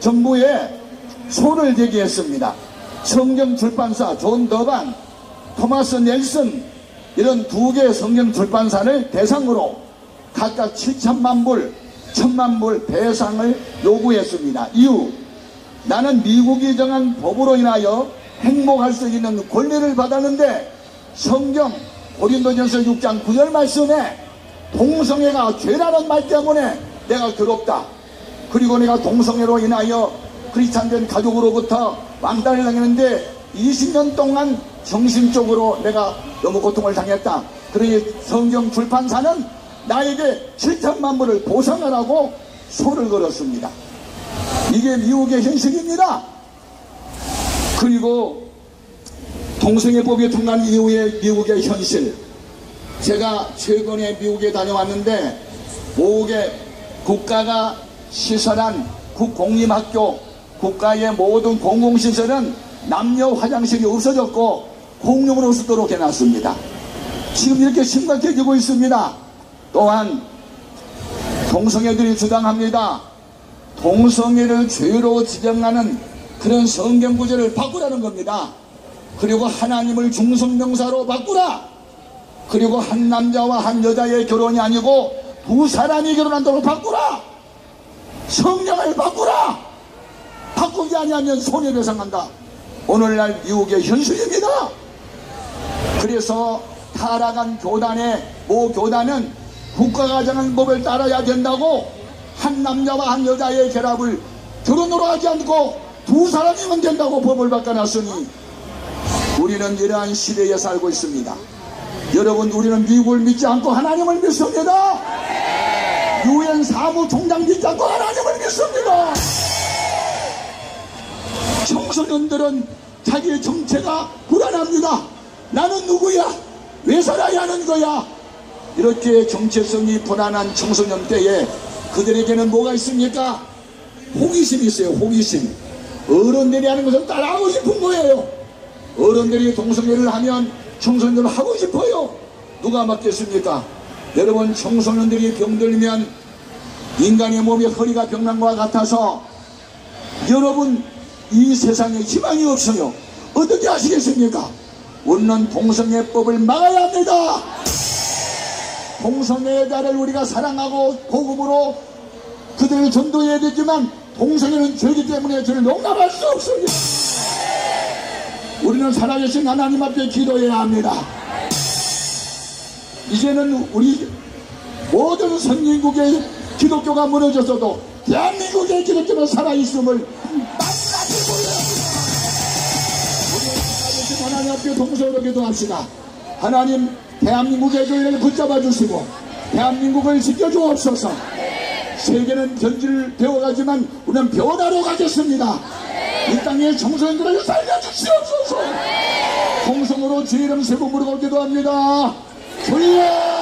정부에 소송을 제기했습니다. 성경 출판사 존더반, 토마스 넬슨 이런 두 개의 성경 출판사를 대상으로 각각 7천만 불, 1천만 불 배상을 요구했습니다. 이유 나는 미국이 정한 법으로 인하여 행복할 수 있는 권리를 받았는데 성경 고린도전서 6장 9절 말씀에 동성애가 죄라는 말 때문에 내가 괴롭다. 그리고 내가 동성애로 인하여 크리스찬된 가족으로부터 왕따를 당했는데 20년 동안 정신적으로 내가 너무 고통을 당했다. 그러니 성경 출판사는 나에게 7천만 불을 보상하라고 소를 걸었습니다. 이게 미국의 현실입니다. 그리고 동성애법이 통과한 이후의 미국의 현실. 제가 최근에 미국에 다녀왔는데 모국의 국가가 시설한 국공립학교 국가의 모든 공공시설은 남녀 화장실이 없어졌고 공용으로 쓰도록 해놨습니다. 지금 이렇게 심각해지고 있습니다. 또한 동성애들이 주장합니다. 동성애를 죄로 지정하는 그런 성경 구절을 바꾸라는 겁니다. 그리고 하나님을 중성명사로 바꾸라. 그리고 한 남자와 한 여자의 결혼이 아니고 두 사람이 결혼한다고 바꾸라. 성령을 바꾸라. 바꾸지 아니하면 손해배상한다. 오늘날 미국의 현실입니다. 그래서 타락한 교단의 모 교단은 국가가 정한 법을 따라야 된다고 한 남자와 한 여자의 결합을 결혼으로 하지 않고 두 사람이면 된다고 법을 바꿔놨으니 우리는 이러한 시대에 살고 있습니다. 여러분 우리는 미국을 믿지 않고 하나님을 믿습니다. 유엔 사무총장 믿지 않고 하나님을 믿습니다. 청소년들은 자기의 정체가 불안합니다. 나는 누구야? 왜 살아야 하는 거야? 이렇게 정체성이 불안한 청소년 때에 그들에게는 뭐가 있습니까? 호기심이 있어요. 호기심. 어른들이 하는 것을 따라하고 싶은 거예요. 어른들이 동성애를 하면 청소년들은 하고 싶어요. 누가 맞겠습니까? 여러분 청소년들이 병들면 인간의 몸이 허리가 병난 것과 같아서 여러분 이 세상에 희망이 없어요. 어떻게 하시겠습니까? 우리는 동성애법을 막아야 합니다. 동성애자를 우리가 사랑하고 복음으로 그들을 전도해야 되지만 동성애는 죄이기 때문에 저를 용납할 수 없습니다. 우리는 살아계신 하나님 앞에 기도해야 합니다. 이제는 우리 모든 선진국의 기독교가 무너졌어도 대한민국의 기독교는 살아있음을 우리 살아계신 하나님 앞에 동서로 기도합시다. 하나님 대한민국의 교회를 붙잡아 주시고 대한민국을 지켜주옵소서. 세계는 배워가지만 우리는 변화로 가겠습니다. 이 땅의 청소년들을 살려주시옵소서. 통성으로 주의 이름 세고 부르고 기도 합니다. 주여! 주여!